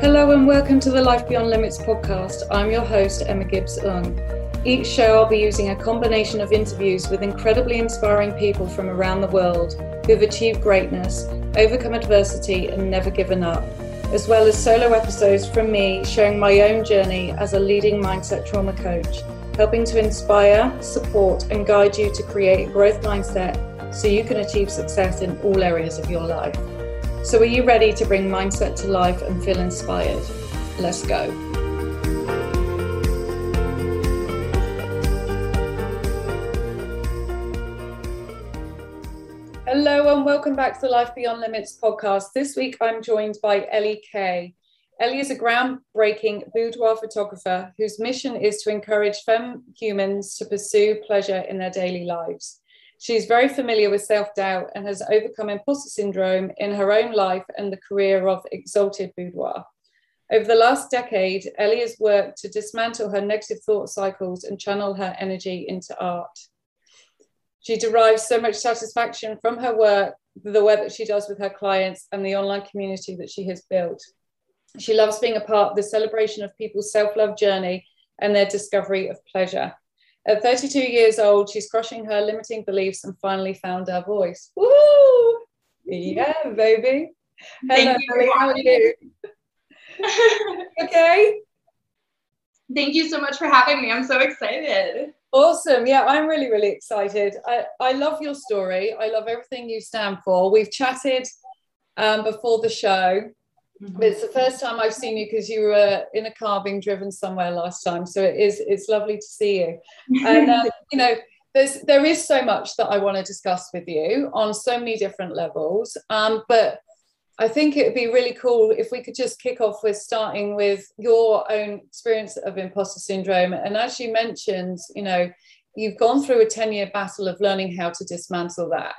Hello and welcome to the Life Beyond Limits podcast. I'm your host, Emma Gibbs Ung. Each show, I'll be using a combination of interviews with incredibly inspiring people from around the world who have achieved greatness, overcome adversity, and never given up, as well as solo episodes from me showing my own journey as a leading mindset trauma coach, helping to inspire, support, and guide you to create a growth mindset so you can achieve success in all areas of your life. So, are you ready to bring mindset to life and feel inspired? Let's go. Hello, and welcome back to the Life Beyond Limits podcast. This week, I'm joined by Ellie Kay. Ellie is a groundbreaking boudoir photographer whose mission is to encourage femme humans to pursue pleasure in their daily lives. She's very familiar with self doubt and has overcome imposter syndrome in her own life and the career of Exalted Boudoir. Over the last decade, Ellie has worked to dismantle her negative thought cycles and channel her energy into art. She derives so much satisfaction from her work, the work that she does with her clients, and the online community that she has built. She loves being a part of the celebration of people's self love journey and their discovery of pleasure. At 32 years old, she's crushing her limiting beliefs and finally found her voice. Woo! Yeah, baby. Hello, you how are you? okay. Thank you so much for having me. I'm so excited. Awesome. Yeah, I'm really, really excited. I, I love your story. I love everything you stand for. We've chatted um, before the show Mm-hmm. It's the first time I've seen you because you were in a car being driven somewhere last time. So it is it's lovely to see you. And um, you know, there's there is so much that I want to discuss with you on so many different levels. Um, but I think it would be really cool if we could just kick off with starting with your own experience of imposter syndrome. And as you mentioned, you know, you've gone through a 10 year battle of learning how to dismantle that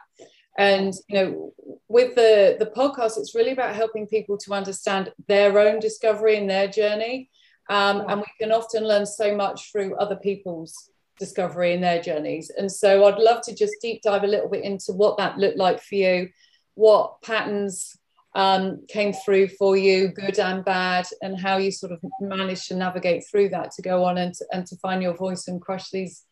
and you know with the the podcast it's really about helping people to understand their own discovery and their journey. Um, and we can often learn so much through other people's discovery and their journeys. And so i'd love to just deep dive a little bit into what that looked like for you what patterns um, came through for you good and bad and how you sort of managed to navigate through that to go on and to, and to find your voice and crush these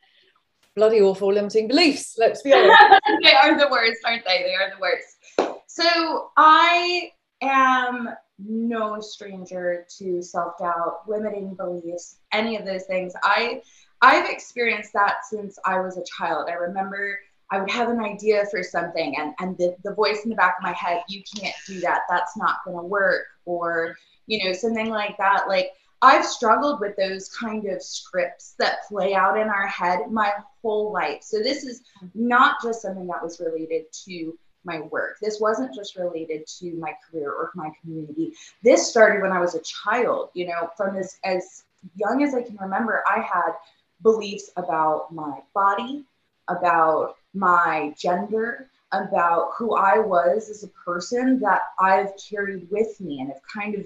bloody awful limiting beliefs. Let's be honest. they are the worst, aren't they? They are the worst. So I am no stranger to self-doubt, limiting beliefs, any of those things. I I've experienced that since I was a child. I remember I would have an idea for something and, and the, the voice in the back of my head, you can't do that. That's not gonna work. Or, you know, something like that. Like I've struggled with those kind of scripts that play out in our head my whole life. So this is not just something that was related to my work. This wasn't just related to my career or my community. This started when I was a child, you know, from as as young as I can remember, I had beliefs about my body, about my gender, about who I was as a person that I've carried with me and have kind of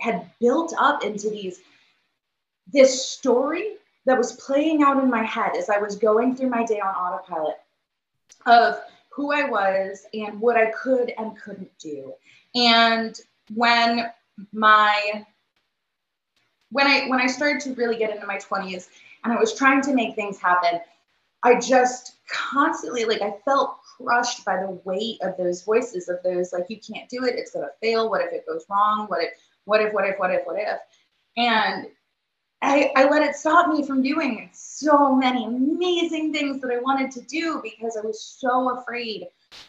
had built up into these this story that was playing out in my head as I was going through my day on autopilot of who I was and what I could and couldn't do. And when my when I when I started to really get into my 20s and I was trying to make things happen, I just constantly like I felt crushed by the weight of those voices of those like you can't do it, it's gonna fail, what if it goes wrong, what if what if, what if, what if, what if? And I, I let it stop me from doing so many amazing things that I wanted to do because I was so afraid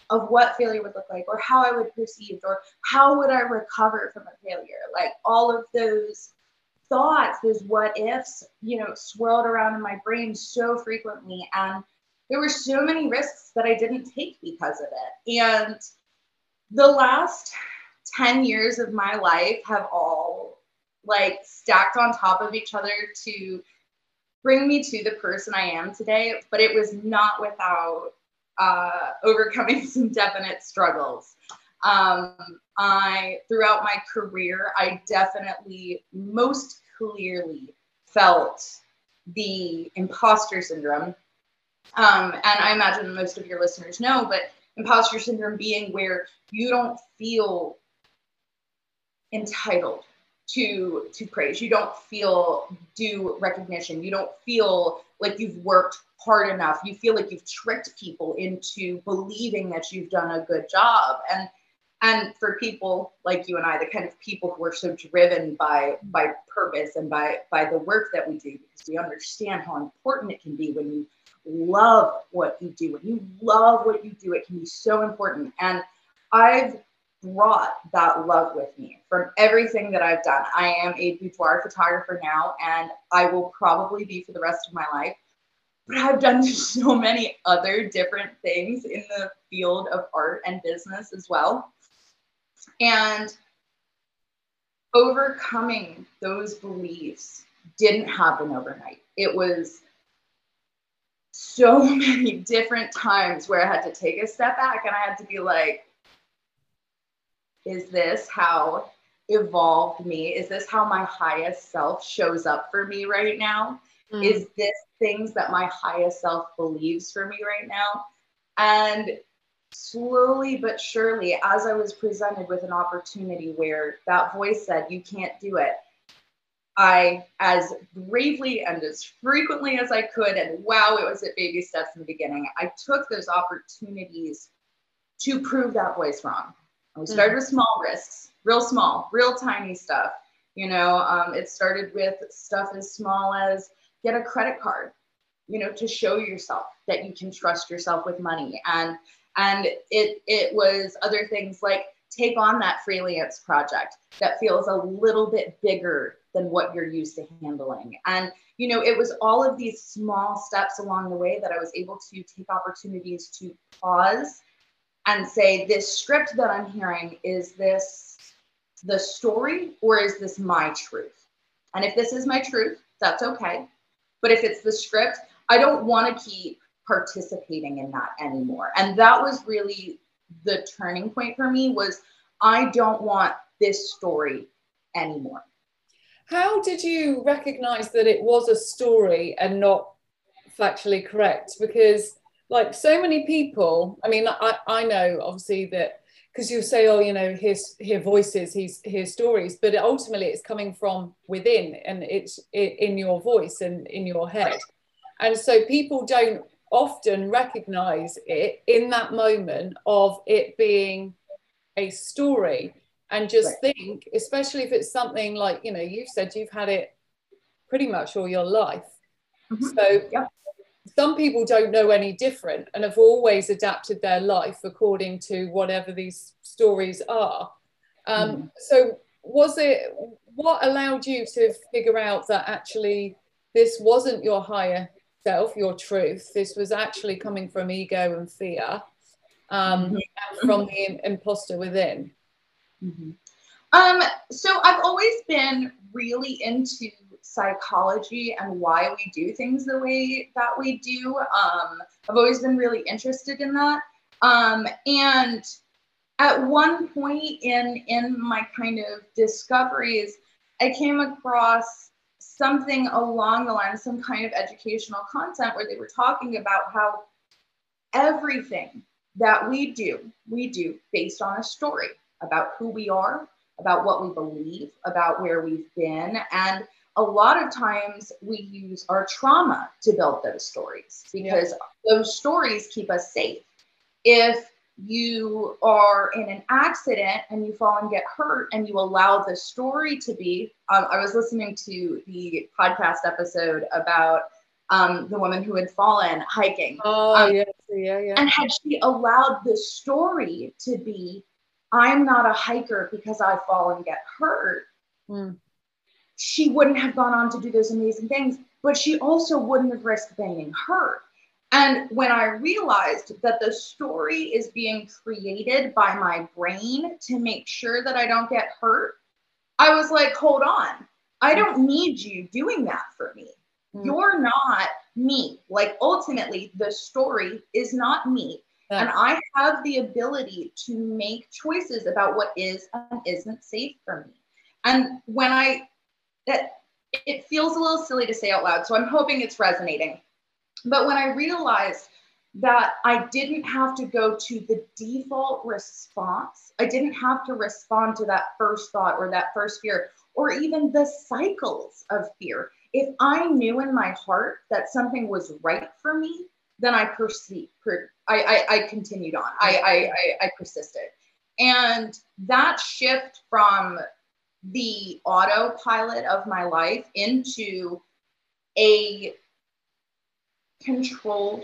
of what failure would look like or how I would perceive or how would I recover from a failure. Like all of those thoughts, those what ifs, you know, swirled around in my brain so frequently. And there were so many risks that I didn't take because of it. And the last 10 years of my life have all like stacked on top of each other to bring me to the person I am today, but it was not without uh, overcoming some definite struggles. Um, I, throughout my career, I definitely most clearly felt the imposter syndrome. Um, and I imagine most of your listeners know, but imposter syndrome being where you don't feel entitled to to praise you don't feel due recognition you don't feel like you've worked hard enough you feel like you've tricked people into believing that you've done a good job and and for people like you and I, the kind of people who are so driven by by purpose and by by the work that we do, because we understand how important it can be when you love what you do. When you love what you do, it can be so important. And I've brought that love with me from everything that I've done. I am a boudoir photographer now, and I will probably be for the rest of my life. But I've done so many other different things in the field of art and business as well. And overcoming those beliefs didn't happen overnight. It was so many different times where I had to take a step back and I had to be like, is this how evolved me? Is this how my highest self shows up for me right now? Mm. Is this things that my highest self believes for me right now? And slowly but surely, as I was presented with an opportunity where that voice said, You can't do it, I, as bravely and as frequently as I could, and wow, it was at baby steps in the beginning, I took those opportunities to prove that voice wrong. We started mm-hmm. with small risks, real small, real tiny stuff. You know, um, it started with stuff as small as get a credit card, you know, to show yourself that you can trust yourself with money. And and it it was other things like take on that freelance project that feels a little bit bigger than what you're used to handling and you know it was all of these small steps along the way that i was able to take opportunities to pause and say this script that i'm hearing is this the story or is this my truth and if this is my truth that's okay but if it's the script i don't want to keep participating in that anymore. And that was really the turning point for me was I don't want this story anymore. How did you recognize that it was a story and not factually correct? Because like so many people, I mean, I, I know obviously that because you say, oh, you know, hear, hear voices, he's hear stories, but ultimately it's coming from within and it's in your voice and in your head. And so people don't often recognize it in that moment of it being a story and just right. think especially if it's something like you know you've said you've had it pretty much all your life mm-hmm. so yeah. Some people don't know any different and have always adapted their life according to whatever these stories are um, mm. so was it what allowed you to figure out that actually this wasn't your higher self, your truth. This was actually coming from ego and fear, um, mm-hmm. and from the imposter within. Mm-hmm. Um, so I've always been really into psychology and why we do things the way that we do. Um, I've always been really interested in that. Um, and at one point in in my kind of discoveries, I came across something along the lines, some kind of educational content where they were talking about how everything that we do, we do based on a story about who we are, about what we believe, about where we've been. And a lot of times we use our trauma to build those stories because yeah. those stories keep us safe. If you are in an accident and you fall and get hurt and you allow the story to be um, i was listening to the podcast episode about um, the woman who had fallen hiking oh um, yeah, yeah yeah and had she allowed the story to be i'm not a hiker because i fall and get hurt mm. She wouldn't have gone on to do those amazing things but she also wouldn't have risked being hurt and when I realized that the story is being created by my brain to make sure that I don't get hurt, I was like, hold on. I don't need you doing that for me. Mm. You're not me. Like, ultimately, the story is not me. And I have the ability to make choices about what is and isn't safe for me. And when I, that it feels a little silly to say out loud. So I'm hoping it's resonating but when I realized that I didn't have to go to the default response. I didn't have to respond to that first thought or that first fear or even the cycles of fear. If I knew in my heart that something was right for me, then I perceived, per, I, I, I, continued on. I, I, I, I persisted. And that shift from the autopilot of my life into a controlled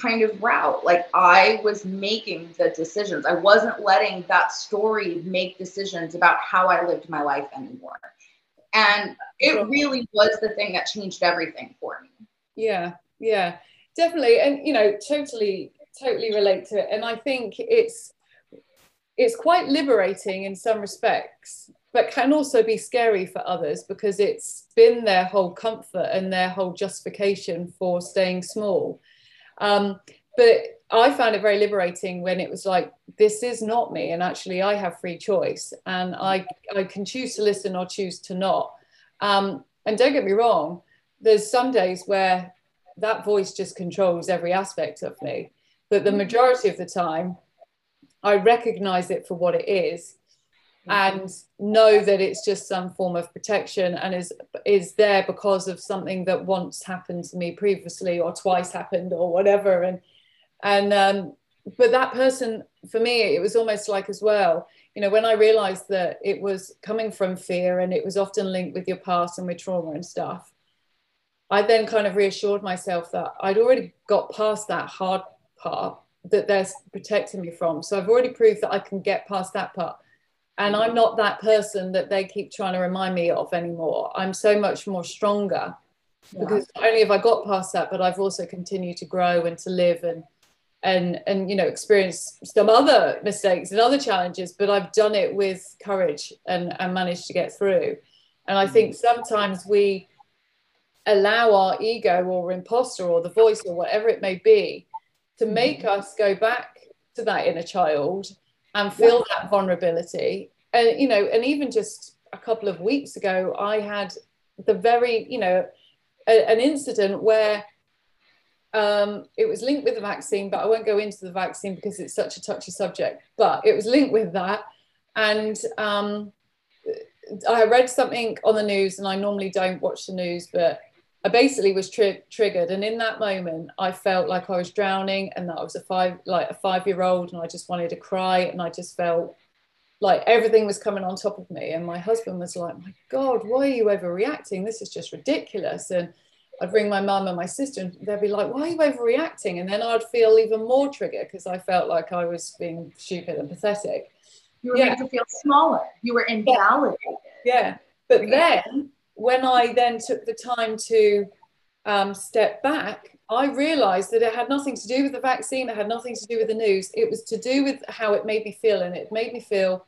kind of route. Like I was making the decisions. I wasn't letting that story make decisions about how I lived my life anymore. And it really was the thing that changed everything for me. Yeah, yeah, definitely. And, you know, totally, totally relate to it. And I think it's, it's quite liberating in some respects but can also be scary for others because it's been their whole comfort and their whole justification for staying small. Um, but I found it very liberating when it was like, this is not me, and actually I have free choice, and I I can choose to listen or choose to not. Um, and don't get me wrong, there's some days where that voice just controls every aspect of me, but the majority of the time, I recognize it for what it is and know that it's just some form of protection and is is there because of something that once happened to me previously or twice happened or whatever. And and um, but that person for me it was almost like as well you know when i realized that it was coming from fear and it was often linked with your past and with trauma and stuff i then kind of reassured myself that i'd already got past that hard part that they're protecting me from. So i've already proved that i can get past that part and i'm not that person that they keep trying to remind me of anymore i'm so much more stronger yeah. because not only have i got past that but i've also continued to grow and to live and and and you know experience some other mistakes and other challenges but i've done it with courage and and managed to get through and i think sometimes we allow our ego or imposter or the voice or whatever it may be to make mm-hmm. us go back to that inner child and feel yeah. that vulnerability. And, you know, and even just a couple of weeks ago, I had the very, you know, a, an incident where um, it was linked with the vaccine, but I won't go into the vaccine because it's such a touchy subject. But it was linked with that. And um, I read something on the news, and I normally don't watch the news, but I basically was tri- triggered, and in that moment, I felt like I was drowning, and that I was a five, like a five-year-old, and I just wanted to cry, and I just felt like everything was coming on top of me. And my husband was like, "My God, why are you overreacting? This is just ridiculous." And I'd ring my mum and my sister, and they'd be like, "Why are you overreacting?" And then I'd feel even more triggered because I felt like I was being stupid and pathetic. You were yeah. made to feel smaller. You were invalidated. Yeah, yeah. but then when I then took the time to um, step back, I realized that it had nothing to do with the vaccine, it had nothing to do with the news. It was to do with how it made me feel, and it made me feel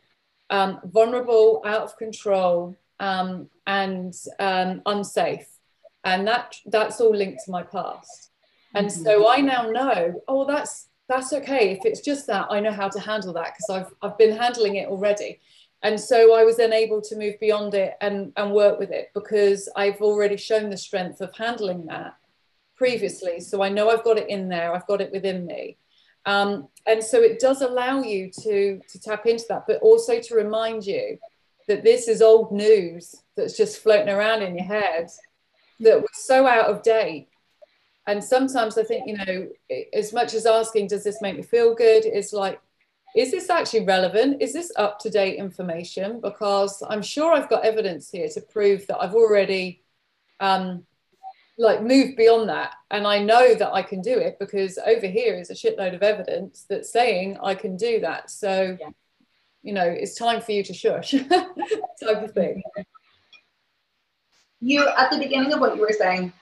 um, vulnerable, out of control, um, and um, unsafe. And that that's all linked to my past. And mm-hmm. so I now know, oh, that's that's okay. If it's just that, I know how to handle that because I've I've been handling it already and so i was then able to move beyond it and, and work with it because i've already shown the strength of handling that previously. So i know i've got it in there i've got it within me. Um, and so it does allow you to to tap into that but also to remind you that this is old news that's just floating around in your head that was so out of date. And sometimes i think you know as much as asking does this make me feel good? Is like is this actually relevant? Is this up to date information? Because I'm sure I've got evidence here to prove that I've already um, like moved beyond that. And I know that I can do it because over here is a shitload of evidence that's saying I can do that. So, yeah. you know, it's time for you to shush type of thing. You, at the beginning of what you were saying,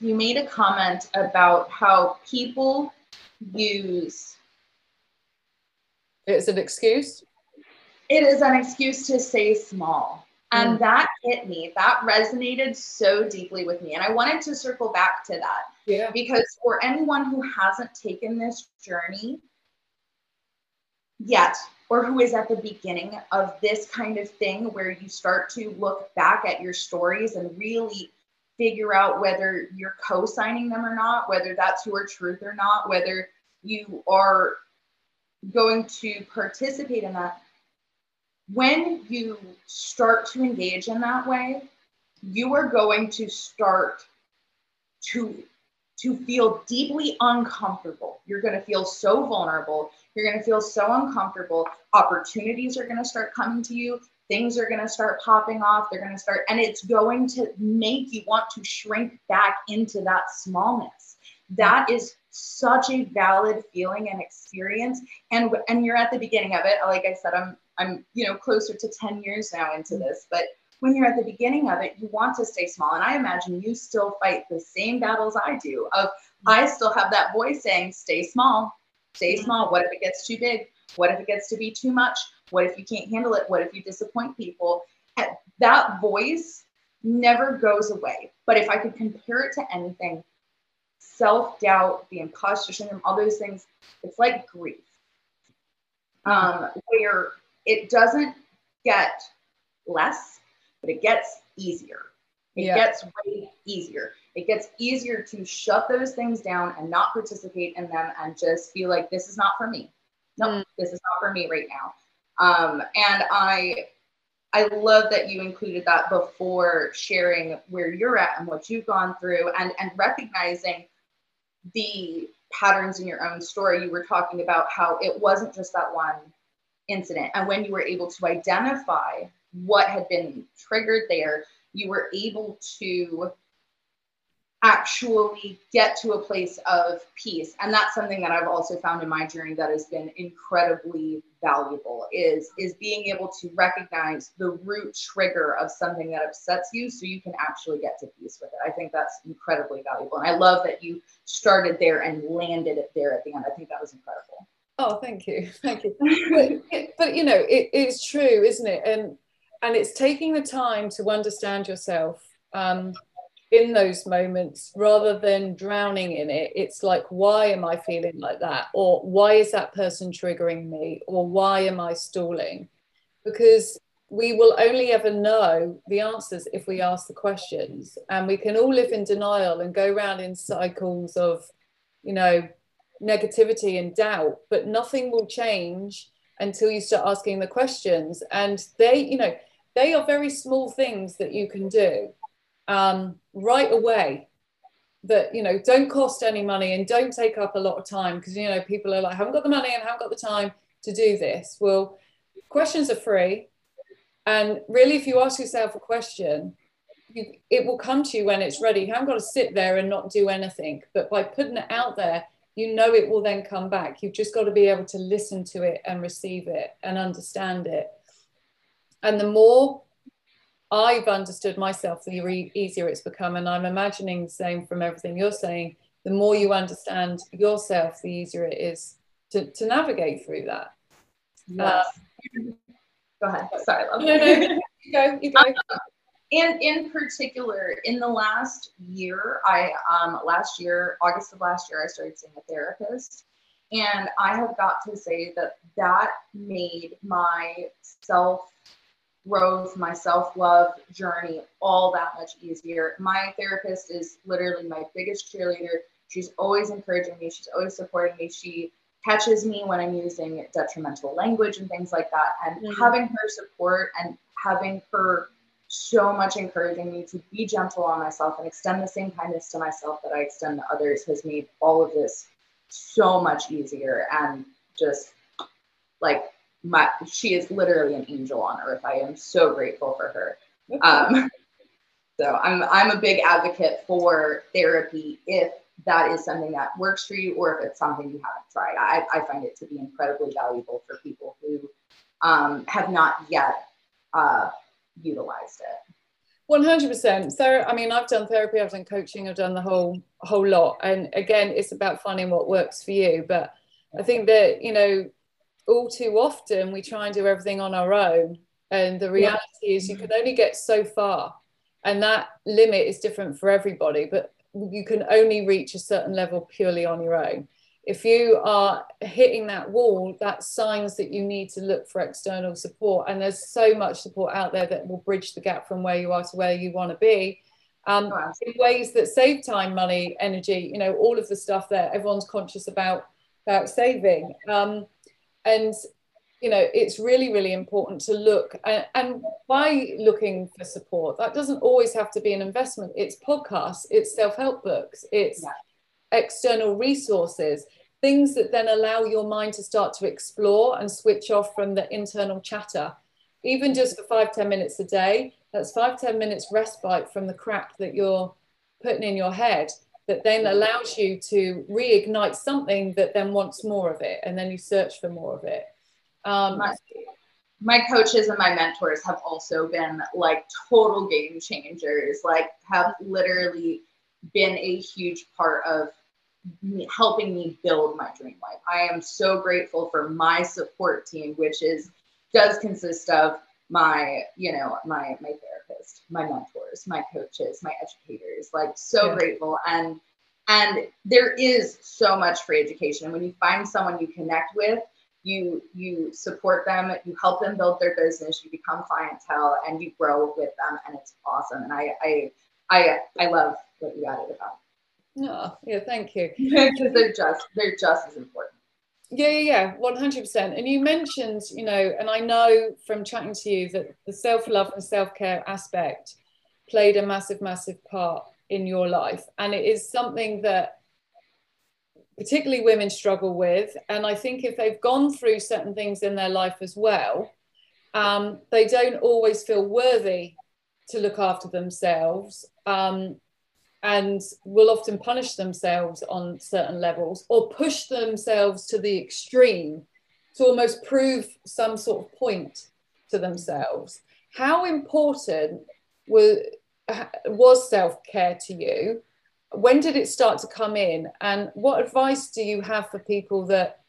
you made a comment about how people use it's an excuse? It is an excuse to say small. And mm. that hit me. That resonated so deeply with me. And I wanted to circle back to that. Yeah. Because for anyone who hasn't taken this journey yet, or who is at the beginning of this kind of thing where you start to look back at your stories and really figure out whether you're co-signing them or not, whether that's your truth or not, whether you are going to participate in that. When you start to engage in that way, you are going to start to to feel deeply uncomfortable. You're going to feel so vulnerable. You're going to feel so uncomfortable. Opportunities are going to start coming to you. Things are going to start popping off. They're going to start, and it's going to make you want to shrink back into that smallness. That is such a valid feeling and experience. And and you're at the beginning of it. Like I said, I'm I'm you know closer to 10 years now into this, but when you're at the beginning of it, you want to stay small. And I imagine you still fight the same battles I do of I still have that voice saying, stay small, stay small. What if it gets too big? What if it gets to be too much? What if you can't handle it? What if you disappoint people? Eh, that voice never goes away. But if I could compare it to anything, self doubt, the imposter syndrome, all those things, it's like grief, um, where it doesn't get less, but it gets easier. It yeah. gets way easier. It gets easier to shut those things down and not participate in them and just be like, this is not for me. No, mm. this is not for me right now. Um, and I I love that you included that before sharing where you're at and what you've gone through and, and recognizing the patterns in your own story. You were talking about how it wasn't just that one incident. And when you were able to identify what had been triggered there, you were able to actually get to a place of peace. And that's something that i've also found in my journey that has been incredibly valuable is is being able to recognize the root trigger of something that upsets you so you can actually get to peace with it. I think that's incredibly valuable. And i love that you started there and landed it there at the end. I think that was incredible. Oh thank you. Thank you. But, but you know it, it's true isn't it? And and it's taking the time to understand yourself. Um, in those moments rather than drowning in it it's like why am i feeling like that? Or why is that person triggering me? Or why am i stalling? Because we will only ever know the answers if we ask the questions. And we can all live in denial and go around in cycles of you know negativity and doubt but nothing will change until you start asking the questions. And they you know they are very small things that you can do um, right away that you know don't cost any money and don't take up a lot of time because you know people are like haven't got the money and haven't got the time to do this. Well questions are free. And really if you ask yourself a question you, it will come to you when it's ready. You haven't got to sit there and not do anything but by putting it out there you know it will then come back. You've just got to be able to listen to it and receive it and understand it. And the more I've understood myself, the re- easier it's become. And I'm imagining the same from everything you're saying. The more you understand yourself, the easier it is to, to navigate through that. Yes. Uh, go ahead. Sorry. Love no, no, you go. You go. Um, and in particular, in the last year, I um, last year, August of last year, I started seeing a therapist, and I have got to say that that made my self growth, my self love journey all that much easier. My therapist is literally my biggest cheerleader. She's always encouraging me, she's always supporting me. She catches me when I'm using detrimental language and things like that. And mm-hmm. having her support and having her so much encouraging me to be gentle on myself and extend the same kindness to myself that I extend to others has made all of this so much easier and just like my she is literally an angel on earth. I am so grateful for her. Um, so I'm I'm a big advocate for therapy if that is something that works for you or if it's something you haven't tried. I, I find it to be incredibly valuable for people who um, have not yet uh, utilized it. One hundred percent. So, I mean, I've done therapy, I've done coaching, I've done the whole whole lot. And again, it's about finding what works for you. But I think that you know all too often we try and do everything on our own and the reality yeah. is you can only get so far and that limit is different for everybody but you can only reach a certain level purely on your own if you are hitting that wall that's signs that you need to look for external support and there's so much support out there that will bridge the gap from where you are to where you want to be um, oh, in ways that save time, money, energy, you know, all of the stuff that everyone's conscious about about saving. Um, and you know, it's really, really important to look and, and by looking for support, that doesn't always have to be an investment. It's podcasts, it's self-help books, it's yeah. external resources, things that then allow your mind to start to explore and switch off from the internal chatter. Even mm-hmm. just for five ten minutes a day, that's five ten minutes respite from the crap that you're putting in your head that then allows you to reignite something that then wants more of it and then you search for more of it um, my, my coaches and my mentors have also been like total game changers, like have literally been a huge part of me, helping me build my dream life. I am so grateful for my support team, which is does consist of my, you know, my my therapist, my mentors, my coaches, my educators. Like so yeah. grateful and and there is so much free education. And when you find someone you connect with, you you support them you help them build their business you become clientele and you grow with them and it's awesome and i i i, I love what you added about no yeah thank you because they're just they're just as important yeah yeah yeah 100% and you mentioned you know and i know from chatting to you that the self-love and self-care aspect played a massive massive part in your life. And it is something that particularly women struggle with. And I think if they've gone through certain things in their life as well, um, they don't always feel worthy to look after themselves. Um, and will often punish themselves on certain levels or push themselves to the extreme to almost prove some sort of point to themselves. How important was, was self care to you? when did it start to come in and what advice do you have for people that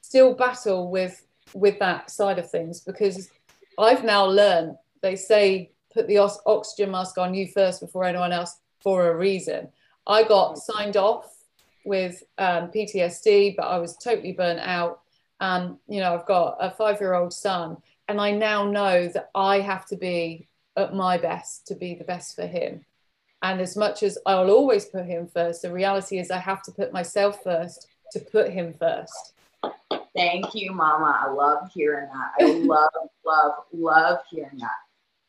still battle with with that side of things because i've now learned they say put the oxygen mask on you first before anyone else for a reason i got signed off with um, ptsd but i was totally burnt out and you know i've got a five year old son and i now know that i have to be at my best to be the best for him and as much as I'll always put him first, the reality is I have to put myself first to put him first. Thank you, Mama. I love hearing that. I love, love, love hearing that.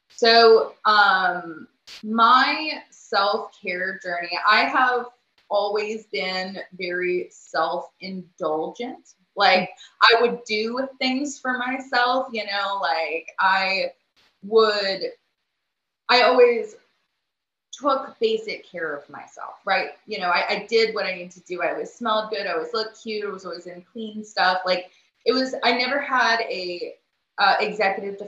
So, um, my self care journey, I have always been very self indulgent. Like, I would do things for myself, you know, like I would, I always took basic care of myself, right? You know, I, I did what I needed to do. I always smelled good. I always looked cute. I was always in clean stuff. Like it was, I never had a uh, executive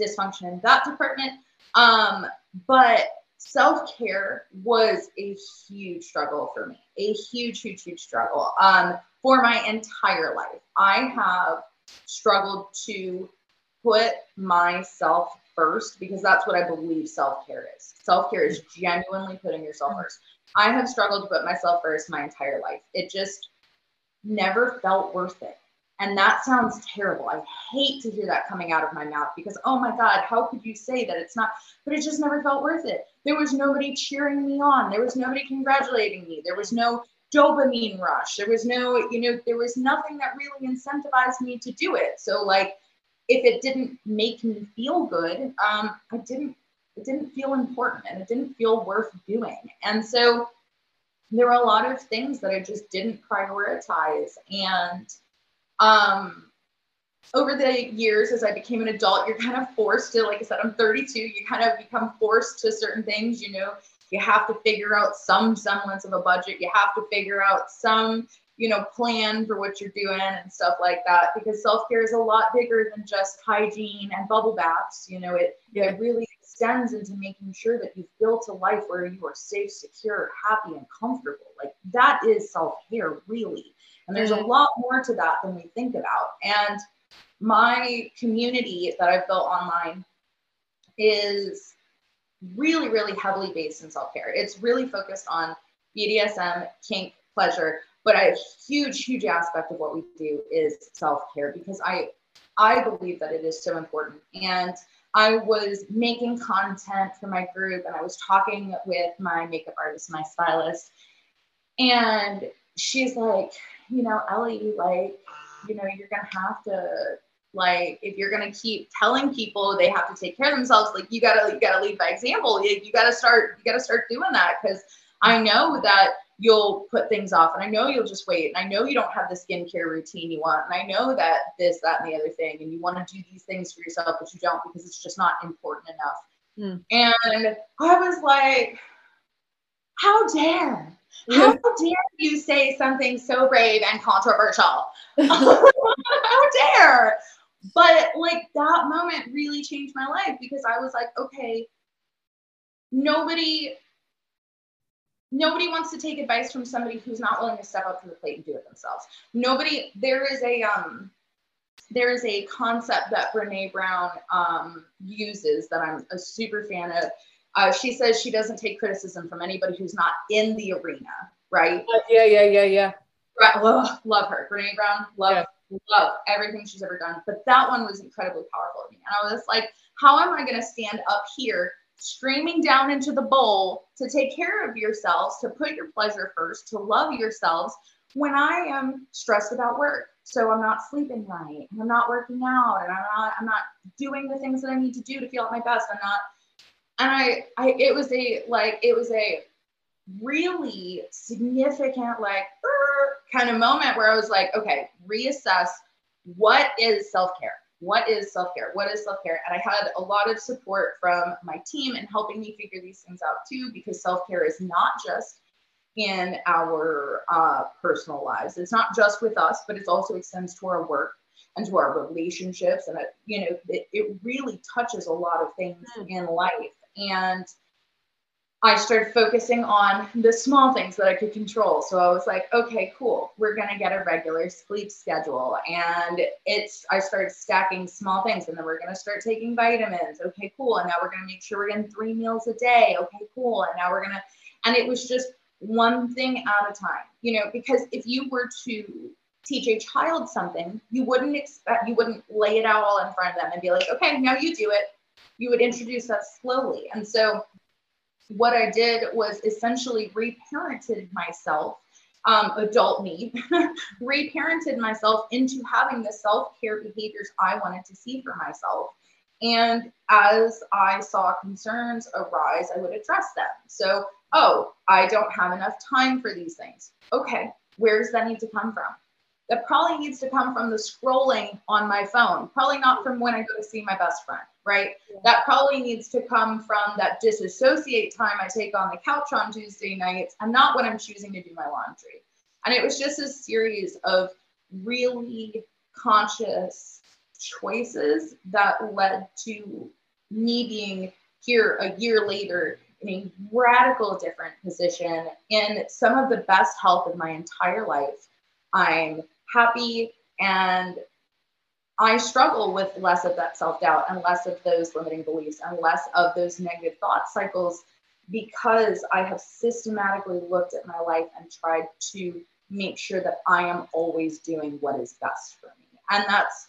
dysfunction in that department. Um, but self care was a huge struggle for me, a huge, huge, huge struggle um, for my entire life. I have struggled to put myself first because that's what I believe self care is. Self care is genuinely putting yourself first. I have struggled to put myself first my entire life. It just never felt worth it. And that sounds terrible. I hate to hear that coming out of my mouth because, oh my God, how could you say that it's not? But it just never felt worth it. There was nobody cheering me on. There was nobody congratulating me. There was no dopamine rush. There was no, you know, there was nothing that really incentivized me to do it. So, like, if it didn't make me feel good, um, I didn't, it didn't feel important and it didn't feel worth doing. And so there were a lot of things that I just didn't prioritize. And um, over the years, as I became an adult, you're kind of forced to, like I said, I'm 32, you kind of become forced to certain things, you know, you have to figure out some semblance of a budget. You have to figure out some, you know, plan for what you're doing and stuff like that because self-care is a lot bigger than just hygiene and bubble baths. You know, it, yeah. it really extends into making sure that you've built a life where you are safe, secure, happy, and comfortable. Like that is self-care, really. And there's mm-hmm. a lot more to that than we think about. And my community that I've built online is really, really heavily based in self-care. It's really focused on BDSM, kink, pleasure, but a huge huge aspect of what we do is self-care because i i believe that it is so important and I was making content for my group and I was talking with my makeup artist, my stylist, and she's like, you know, Ellie, like, you know, you're gonna have to like if you're gonna keep telling people they have to take care of themselves, like you gotta you gotta lead by example. You, you gotta start you gotta start doing that because I know that you'll put things off and I know you'll just wait and I know you don't have the skincare routine you want and I know that this that and the other thing and you want to do these things for yourself but you don't because it's just not important enough. Mm. And I was like how dare how dare you say something so brave and controversial? how dare? But like that moment really changed my life because I was like, okay, nobody nobody wants to take advice from somebody who's not willing to step up to the plate and do it themselves. Nobody there is a um there is a concept that Brene Brown um, uses that I'm a super fan of. Uh, she says she doesn't take criticism from anybody who's not in the arena, right? Uh, yeah, yeah, yeah, yeah. Right, love, love her, Brene Brown. Love, yeah. love everything she's ever done. But that one was incredibly powerful to me, and I was like, how am I going to stand up here streaming down into the bowl to take care of yourselves, to put your pleasure first, to love yourselves when I am stressed about work. So I'm not sleeping right, and I'm not working out, and I'm not I'm not doing the things that I need to do to feel at my best. I'm not, and I I it was a like it was a really significant like kind of moment where I was like, okay, reassess what is self care what is self care? What is self care? And I had a lot of support from my team in helping me figure these things out too, because self care is not just in our uh, personal lives. It's not just with us, but it also extends to our work and to our relationships. And, it, you know, it, it really touches a lot of things mm. in life. And I started focusing on the small things that I could control. So I was like, okay, cool. We're going to get a regular sleep schedule. And it's, I started stacking small things and then we're going to start taking vitamins. Okay, cool. And now we're going to make sure we're getting three meals a day. Okay, cool. And now we're going to, and it was just one thing at a time, you know, because if you were to teach a child something, you wouldn't expect, you wouldn't lay it out all in front of them and be like, okay, now you do it. You would introduce that slowly. And so what I did was essentially reparented myself, um, adult me, reparented myself into having the self care behaviors I wanted to see for myself. And as I saw concerns arise, I would address them. So, oh, I don't have enough time for these things. Okay, where does that need to come from? That probably needs to come from the scrolling on my phone, probably not from when I go to see my best friend right? Yeah. That probably needs to come from that disassociate time I take on the couch on Tuesday nights and not when I'm choosing to do my laundry. And it was just a series of really conscious choices that led to me being here a year later in a radical different position in some of the best health of my entire life. I'm happy and I struggle with less of that self doubt and less of those limiting beliefs and less of those negative thought cycles because I have systematically looked at my life and tried to make sure that I am always doing what is best for me. And that's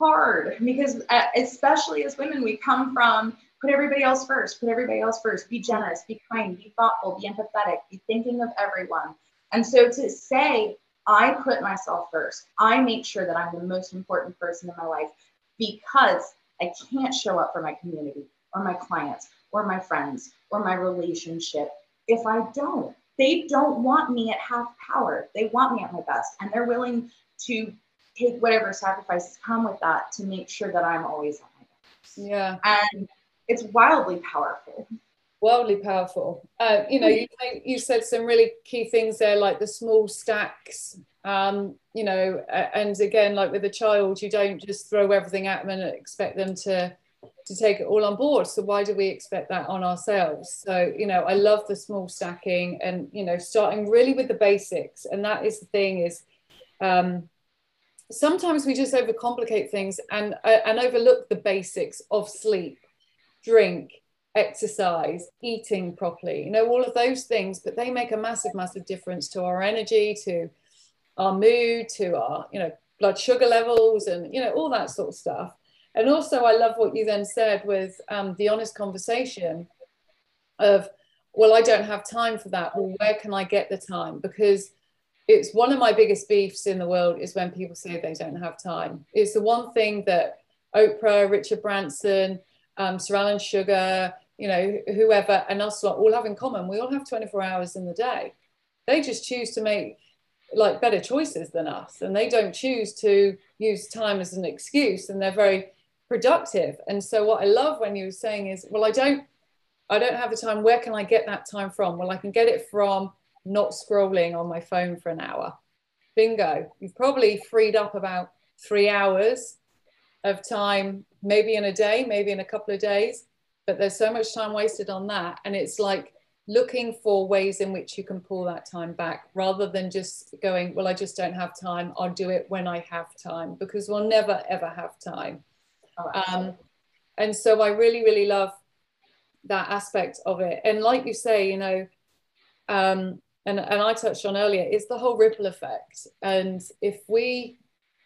hard because, uh, especially as women, we come from put everybody else first, put everybody else first, be generous, be kind, be thoughtful, be empathetic, be thinking of everyone. And so to say, I put myself first. I make sure that I'm the most important person in my life because I can't show up for my community or my clients or my friends or my relationship if I don't. They don't want me at half power. They want me at my best and they're willing to take whatever sacrifices come with that to make sure that I'm always at my best. Yeah. And it's wildly powerful wildly powerful. Uh, you know, you, you said some really key things there, like the small stacks. Um, you know, and again, like with a child, you don't just throw everything at them and expect them to to take it all on board. So why do we expect that on ourselves? So you know, I love the small stacking and you know, starting really with the basics. And that is the thing is. Um, sometimes we just overcomplicate things and uh, and overlook the basics of sleep drink exercise, eating properly, you know, all of those things, but they make a massive, massive difference to our energy, to our mood, to our, you know, blood sugar levels and, you know, all that sort of stuff. And also, I love what you then said with um, the honest conversation of, well, I don't have time for that. Well, where can I get the time? Because it's one of my biggest beefs in the world is when people say they don't have time. It's the one thing that Oprah, Richard Branson, um, Sir Alan Sugar, you know, whoever, and us all have in common. We all have 24 hours in the day. They just choose to make like better choices than us, and they don't choose to use time as an excuse, and they're very productive. And so, what I love when you were saying is, well, I don't, I don't have the time. Where can I get that time from? Well, I can get it from not scrolling on my phone for an hour. Bingo. You've probably freed up about three hours of time, maybe in a day, maybe in a couple of days, but there's so much time wasted on that. And it's like looking for ways in which you can pull that time back rather than just going, well, I just don't have time. I'll do it when I have time because we'll never, ever have time. Oh, um, and so I really, really love that aspect of it. And like you say, you know, um, and, and I touched on earlier, it's the whole ripple effect. And if we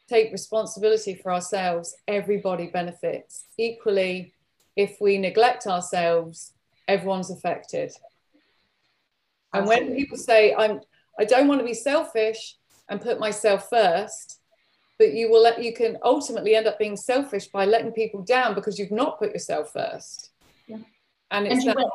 take responsibility for ourselves, everybody benefits. Equally, if we neglect ourselves, everyone's affected. And when people say, I'm, I don't want to be selfish and put myself first, but you will let, you can ultimately end up being selfish by letting people down because you've not put yourself first. Yeah. And, it's and you that, will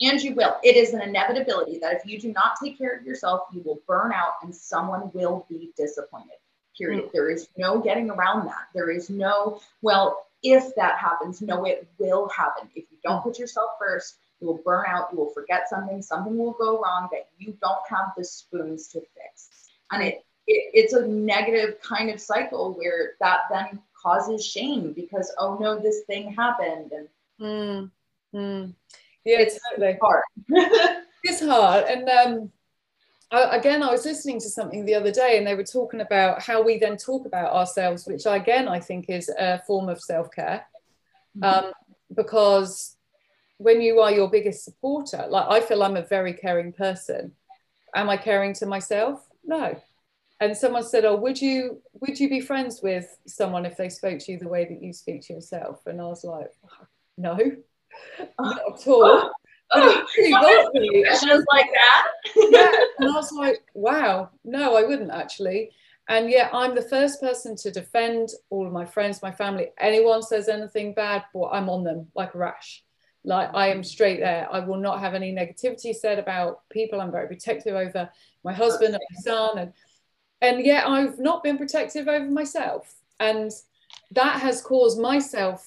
and you will. It is an inevitability that if you do not take care of yourself, you will burn out and someone will be disappointed. Period. Mm. There is no getting around that. There is no, well, if that happens, no, it will happen. If you don't put yourself first, you will burn out, you will forget something, something will go wrong that you don't have the spoons to fix. And it, it it's a negative kind of cycle where that then causes shame because, oh no, this thing happened. And mm. Mm. Yeah, it's totally. hard. it's hard. And um, again, I was listening to something the other day, and they were talking about how we then talk about ourselves, which again I think is a form of self care, mm-hmm. um, because when you are your biggest supporter, like I feel I'm a very caring person. Am I caring to myself? No. And someone said, "Oh, would you would you be friends with someone if they spoke to you the way that you speak to yourself?" And I was like, "No." not at all. It Just like that. yeah. And I was like, wow, no, I wouldn't actually. And yet I'm the first person to defend all of my friends, my family. Anyone says anything bad, well, I'm on them like a rash. Like I am straight there. I will not have any negativity said about people. I'm very protective over my husband and my son. And and yet I've not been protective over myself. And that has caused myself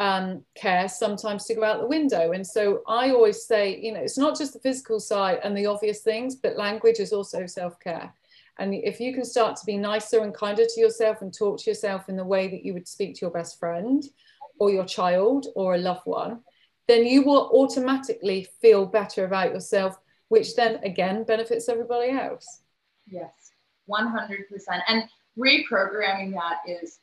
um, care sometimes to go out the window. And so I always say, you know, it's not just the physical side and the obvious things, but language is also self care. And if you can start to be nicer and kinder to yourself and talk to yourself in the way that you would speak to your best friend or your child or a loved one, then you will automatically feel better about yourself, which then again benefits everybody else. Yes, 100%. And reprogramming that is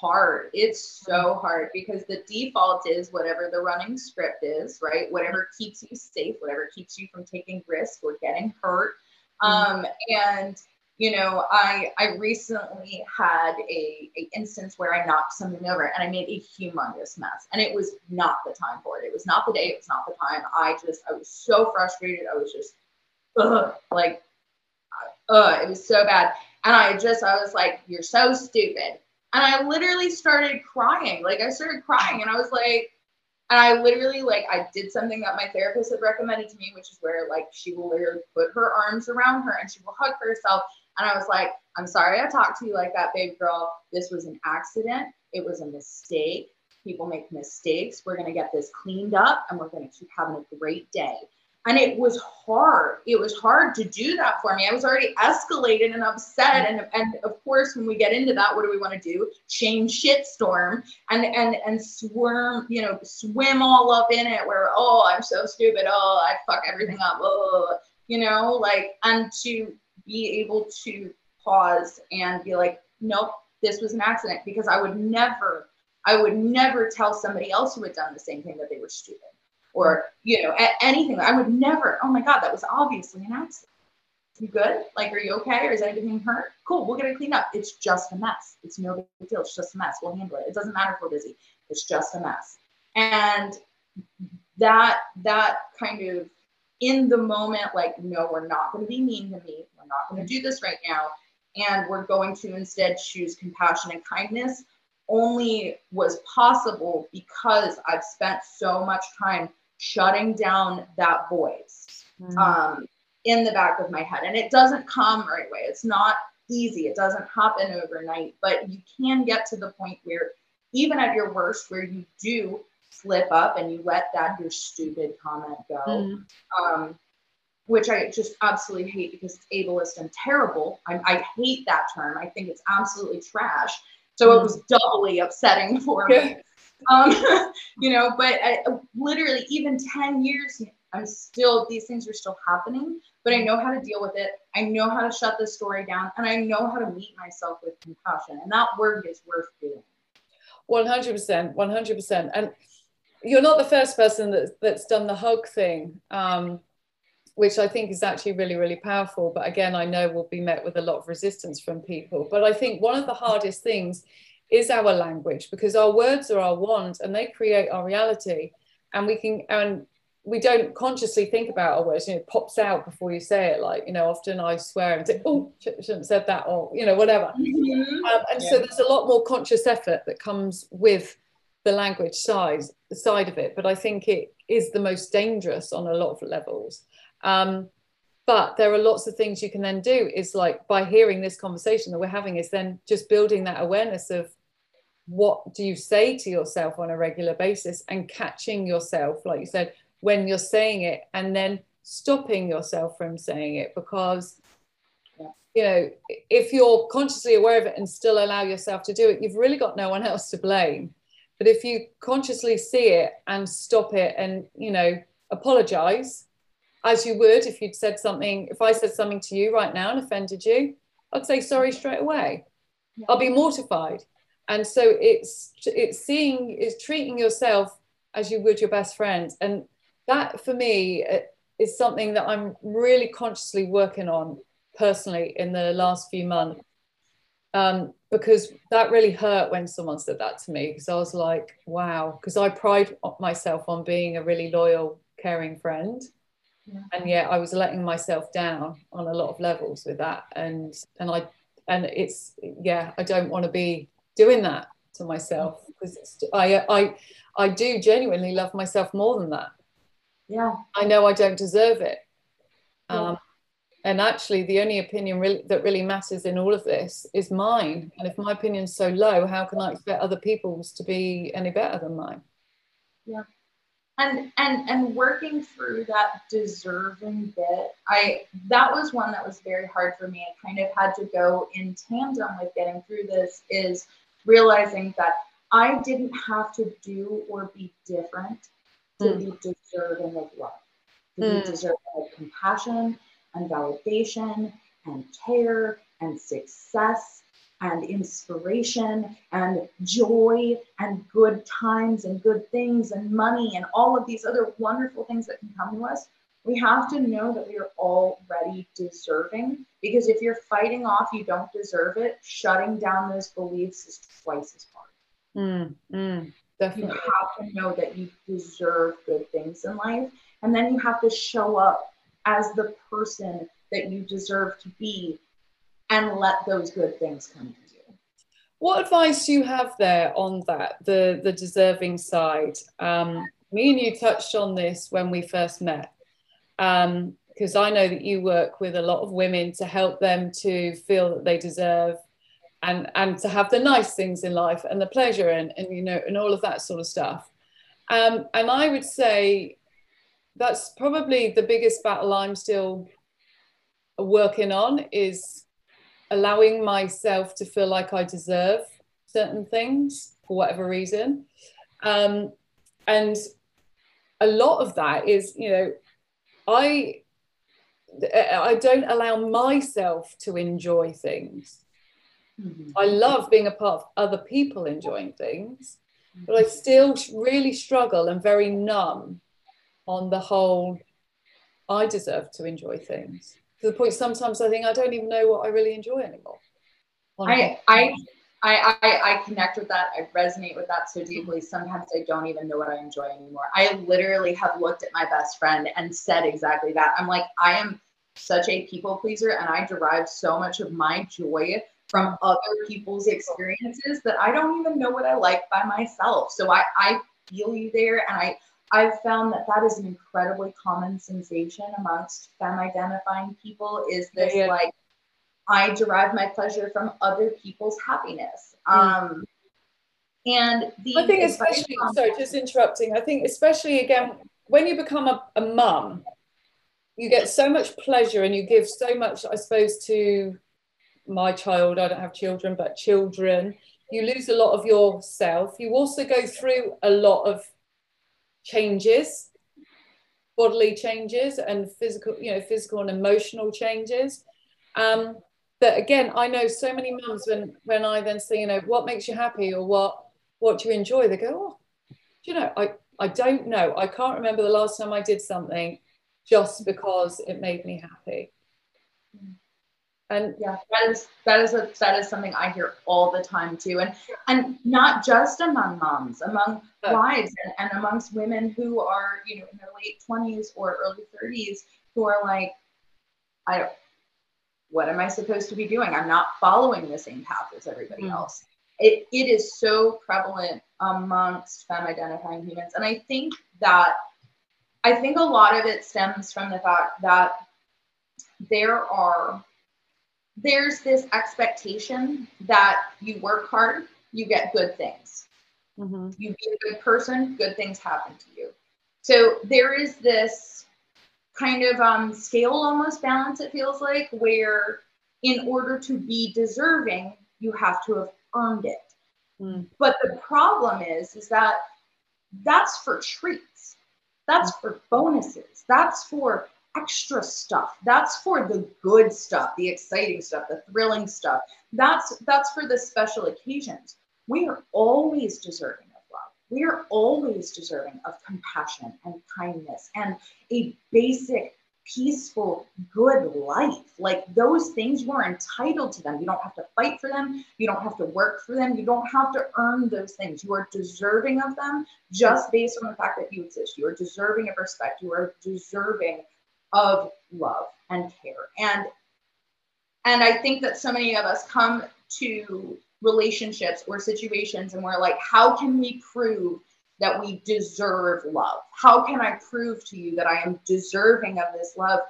hard. It's so hard because the default is whatever the running script is, right? Whatever keeps you safe, whatever keeps you from taking risk or getting hurt. Mm-hmm. Um, and you know, I I recently had a, a instance where I knocked something over and I made a humongous mess. And it was not the time for it. It was not the day, it was not the time. I just I was so frustrated. I was just ugh, like uh, it was so bad. And I just I was like, You're so stupid and I literally started crying. Like I started crying and I was like, and I literally like I did something that my therapist had recommended to me, which is where like she will literally put her arms around her and she will hug herself. And I was like, I'm sorry I talked to you like that, babe girl. This was an accident. It was a mistake. People make mistakes. We're gonna get this cleaned up and we're gonna keep having a great day. And it was hard. It was hard to do that for me. I was already escalated and upset. And, and of course, when we get into that, what do we want to do? Shame shitstorm and and and swarm, you know, swim all up in it where, oh, I'm so stupid. Oh, I fuck everything up. Oh, you know, like, and to be able to pause and be like, nope, this was an accident because I would never, I would never tell somebody else who had done the same thing that they were stupid or you know anything i would never oh my god that was obviously an accident You good? Like, are you okay? Or is anything hurt? Cool, we'll get it cleaned up. It's just a mess. It's no big deal. It's just a mess. We'll handle it. It doesn't matter if we're busy. It's just a mess. And that that kind of in the moment, like, no, we're not going to be mean to me. We're not going to do this right now. And we're going to instead choose compassion and kindness only was possible because I've spent so much time shutting down that voice mm. um, in the back of my head. And it doesn't come right away. It's not easy. It doesn't happen overnight, but you can get to the point where even at your worst, where you do slip up and you let that your stupid comment go. Mm. Um, which I just absolutely hate because it's ableist and terrible. I, I, hate that term. I think it's absolutely trash. So it was doubly upsetting for me. Um, you know, but I, literally even 10 years, I'm still, these things are still happening, but I know how to deal with it. I know how to shut the story down and I know how to meet myself with compassion. And that word is worth doing. 100%, 100%. And you're not the first person that's, that's done the hug thing. Um, which I think is actually really, really powerful. But again, I know will be met with a lot of resistance from people. But I think one of the hardest things is our language because our words are our wands and they create our reality. And we can, and we don't consciously think about our words. You know, it pops out before you say it. Like, you know, often I swear and say, oh, shouldn't have said that, or, you know, whatever. Mm-hmm. Um, and yeah. so there's a lot more conscious effort that comes with the language side, the side of it. But I think it is the most dangerous on a lot of levels um, but there are lots of things you can then do is like by hearing this conversation that we're having is then just building that awareness of what do you say to yourself on a regular basis and catching yourself like you said when you're saying it and then stopping yourself from saying it because you know if you're consciously aware of it and still allow yourself to do it you've really got no one else to blame but if you consciously see it and stop it and you know apologize as you would if you'd said something, if I said something to you right now and offended you, I'd say sorry straight away. Yeah. I'll be mortified. And so it's it's seeing is treating yourself as you would your best friend. And that for me uh, is something that I'm really consciously working on personally in the last few months. Um, because that really hurt when someone said that to me because I was like, wow, because I pride myself on being a really loyal, caring friend yeah. and yet I was letting myself down on a lot of levels with that and and I and it's yeah I don't want to be doing that to myself because I I I do genuinely love myself more than that. Yeah. I know I don't deserve it. Yeah. um, and actually the only opinion really, that really matters in all of this is mine. And if my opinion's so low how can I expect other people's to be any better than mine? Yeah. And and and working through that deserving bit i that was one that was very hard for me. I kind of had to go in tandem with getting through this is realizing that i didn't have to do or be different to mm. be deserving of love to mm. be deserving of compassion and validation and care and success and inspiration and joy and good times and good things and money and all of these other wonderful things that can come to us, we have to know that we are already deserving. Because if you're fighting off you don't deserve it, shutting down those beliefs is twice as hard. Mm, mm, definitely. You have to know that you deserve good things in life. And then you have to show up as the person that you deserve to be and let those good things come to you. What advice do you have there on that, the, the deserving side? Um, me and you touched on this when we first met, because um, I know that you work with a lot of women to help them to feel that they deserve and, and to have the nice things in life and the pleasure and, and you know, and all of that sort of stuff. Um, and I would say that's probably the biggest battle I'm still working on is allowing myself to feel like I deserve certain things for whatever reason. Um, and a lot of that is, you know, I I don't allow myself to enjoy things. Mm-hmm. I love being a part of other people enjoying things, but I still really struggle and very numb on the whole I deserve to enjoy things. to the point sometimes I think I don't even know what I really enjoy anymore. I, I I, I, I connect with that. I resonate with that so deeply. Sometimes I don't even know what I enjoy anymore. I literally have looked at my best friend and said exactly that. I'm like, I am such a people pleaser and I derive so much of my joy from other people's experiences that I don't even know what I like by myself. So I, I feel you there. And I, I've found that that is an incredibly common sensation amongst femme identifying people is this yeah, yeah. like, I derive my pleasure from other people's happiness. Mm. Um, and the I think especially sorry, just interrupting. I think especially again when you become a, a mum, you get so much pleasure and you give so much, I suppose, to my child. I don't have children, but children. You lose a lot of yourself. You also go through a lot of changes, bodily changes, and physical, you know, physical and emotional changes. Um, that again, I know so many mums when when I then say, you know, what makes you happy or what what do you enjoy? They go, oh, you know, I I don't know. I can't remember the last time I did something just because it made me happy. And yeah, that is that is a that is something I hear all the time too, and and not just among moms, among oh. wives, and, and amongst women who are you know in their late twenties or early thirties who are like, I don't what am I supposed to be doing? I'm not following the same path as everybody mm. else. It, it is so prevalent amongst femme identifying humans. And I think that I think a lot of it stems from the fact that there are there's this expectation that you work hard, you get good things. Mm-hmm. You be a good person, good things happen to you. So there is this kind of um, scale almost balance, it feels like, where in order to be deserving, you have to have earned it. Mm. But the problem is, is that that's for treats. That's for bonuses. That's for extra stuff. That's for the good stuff, the exciting stuff, the thrilling stuff. That's that's for the special occasions. We are always deserving we are always deserving of compassion and kindness and a basic peaceful, good life. Like those things, you are entitled to them. You don't have to fight for them. You don't have to work for them. You don't have to earn those things. You are deserving of them just based on the fact that you exist. You are deserving of respect. You are deserving of love and care. And and I think that so many of us come to relationships or situations and we're like, how can we prove that we deserve love? How can I prove to you that I am deserving of this love?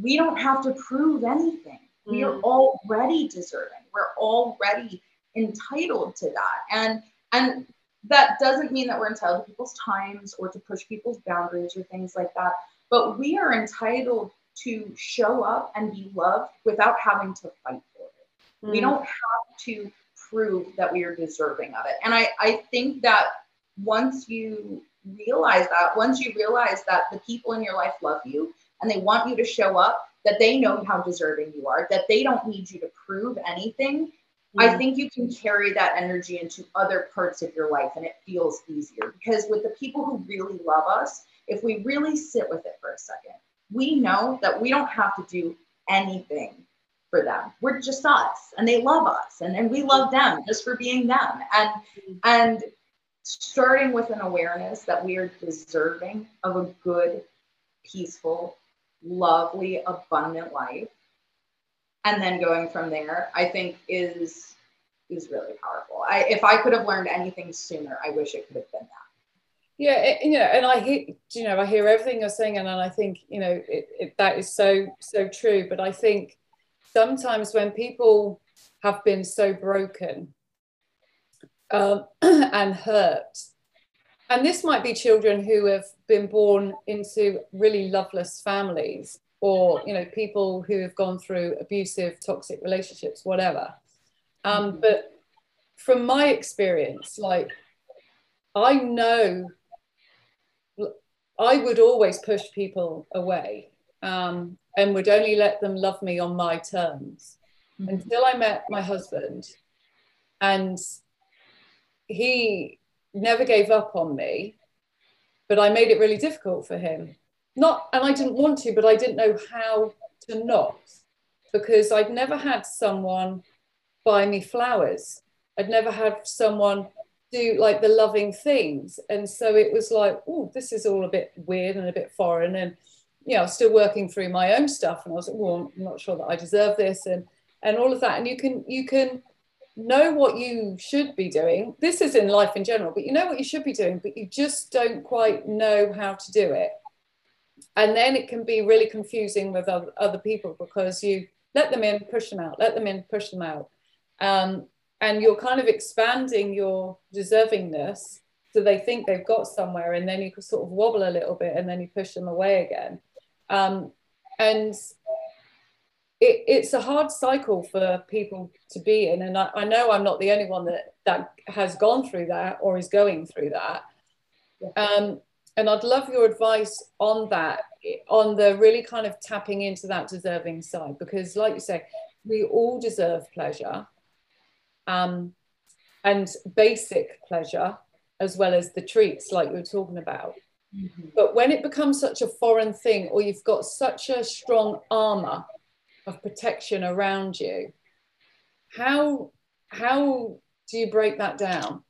We don't have to prove anything. Mm. We are mm. already deserving. We're already entitled to that. And and that doesn't mean that we're entitled to people's times or to push people's boundaries or things like that. But we are entitled to show up and be loved without having to fight for it. Mm. We don't have to prove that we are deserving of it. And I, I think that once you realize that, once you realize that the people in your life love you and they want you to show up, that they know how deserving you are, that they don't need you to prove anything, mm-hmm. I think you can carry that energy into other parts of your life and it feels easier. Because with the people who really love us, if we really sit with it for a second, we know that we don't have to do anything for them. We're just us and they love us and, and we love them just for being them. And and starting with an awareness that we are deserving of a good, peaceful, lovely, abundant life. And then going from there, I think is is really powerful. I if I could have learned anything sooner, I wish it could have been that. Yeah, it, you know, and I hear, you know, I hear everything you're saying, and, and I think, you know, it, it, that is so so true. But I think sometimes when people have been so broken um, and hurt, and this might be children who have been born into really loveless families or you know people who have gone through abusive toxic relationships whatever um, mm-hmm. but from my experience like i know i would always push people away um, and would only let them love me on my terms mm-hmm. until I met my husband. And he never gave up on me, but I made it really difficult for him. Not, and I didn't want to, but I didn't know how to not because I'd never had someone buy me flowers. I'd never had someone do like the loving things. And so it was like, oh, this is all a bit weird and a bit foreign. And, you know, still working through my own stuff. And I was like, well, I'm not sure that I deserve this and, and all of that. And you can, you can know what you should be doing. This is in life in general, but you know what you should be doing, but you just don't quite know how to do it. And then it can be really confusing with other, other people because you let them in, push them out, let them in, push them out. Um, and you're kind of expanding your deservingness so they think they've got somewhere and then you can sort of wobble a little bit and then you push them away again um, and it, it's a hard cycle for people to be in. And I, I, know i'm not the only one that that has gone through that or is going through that. Um, and i'd love your advice on that on the really kind of tapping into that deserving side because like you say we all deserve pleasure um, and basic pleasure as well as the treats like you were talking about. Mm-hmm. But when it becomes such a foreign thing, or you've got such a strong armor of protection around you, how how do you break that down?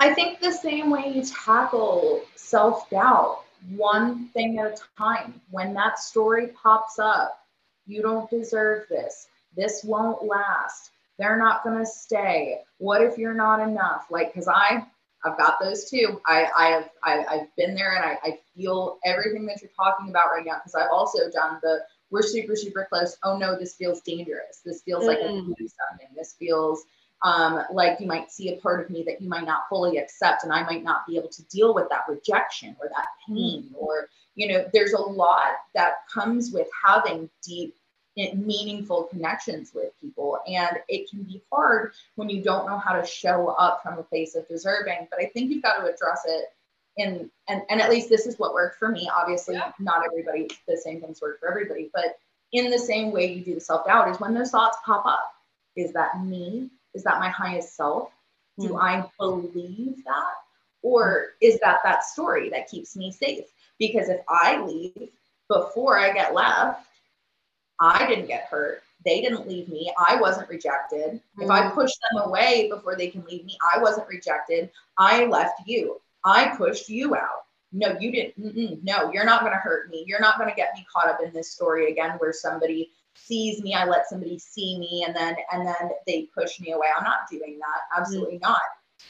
I think the same way you tackle self doubt, one thing at a time. When that story pops up, you don't deserve this. This won't last they're not going to stay what if you're not enough like because i i've got those too i i have I, i've been there and I, I feel everything that you're talking about right now because i've also done the we're super super close oh no this feels dangerous this feels mm. like a mm. something this feels um, like you might see a part of me that you might not fully accept and i might not be able to deal with that rejection or that pain mm. or you know there's a lot that comes with having deep meaningful connections with people. And it can be hard when you don't know how to show up from a place of deserving. But I think you've got to address it in, and, and at least this is what worked for me. Obviously, yeah. not everybody, the same things work for everybody. But in the same way you do the self doubt is when those thoughts pop up. Is that me? Is that my highest self? Do mm. I believe that? Or is that that story that keeps me safe? Because if I leave before I get left, I didn't get hurt. They didn't leave me. I wasn't rejected. Mm-hmm. If I mm. pushed them away before they can leave me, I wasn't rejected. I left you. I pushed you out. No, you didn't. Mm-mm. No, you're not going to hurt me. You're not going to get me caught up in this story again where somebody sees me. I let somebody see me and then and then they push me away. I'm not doing that. Absolutely mm-hmm. not.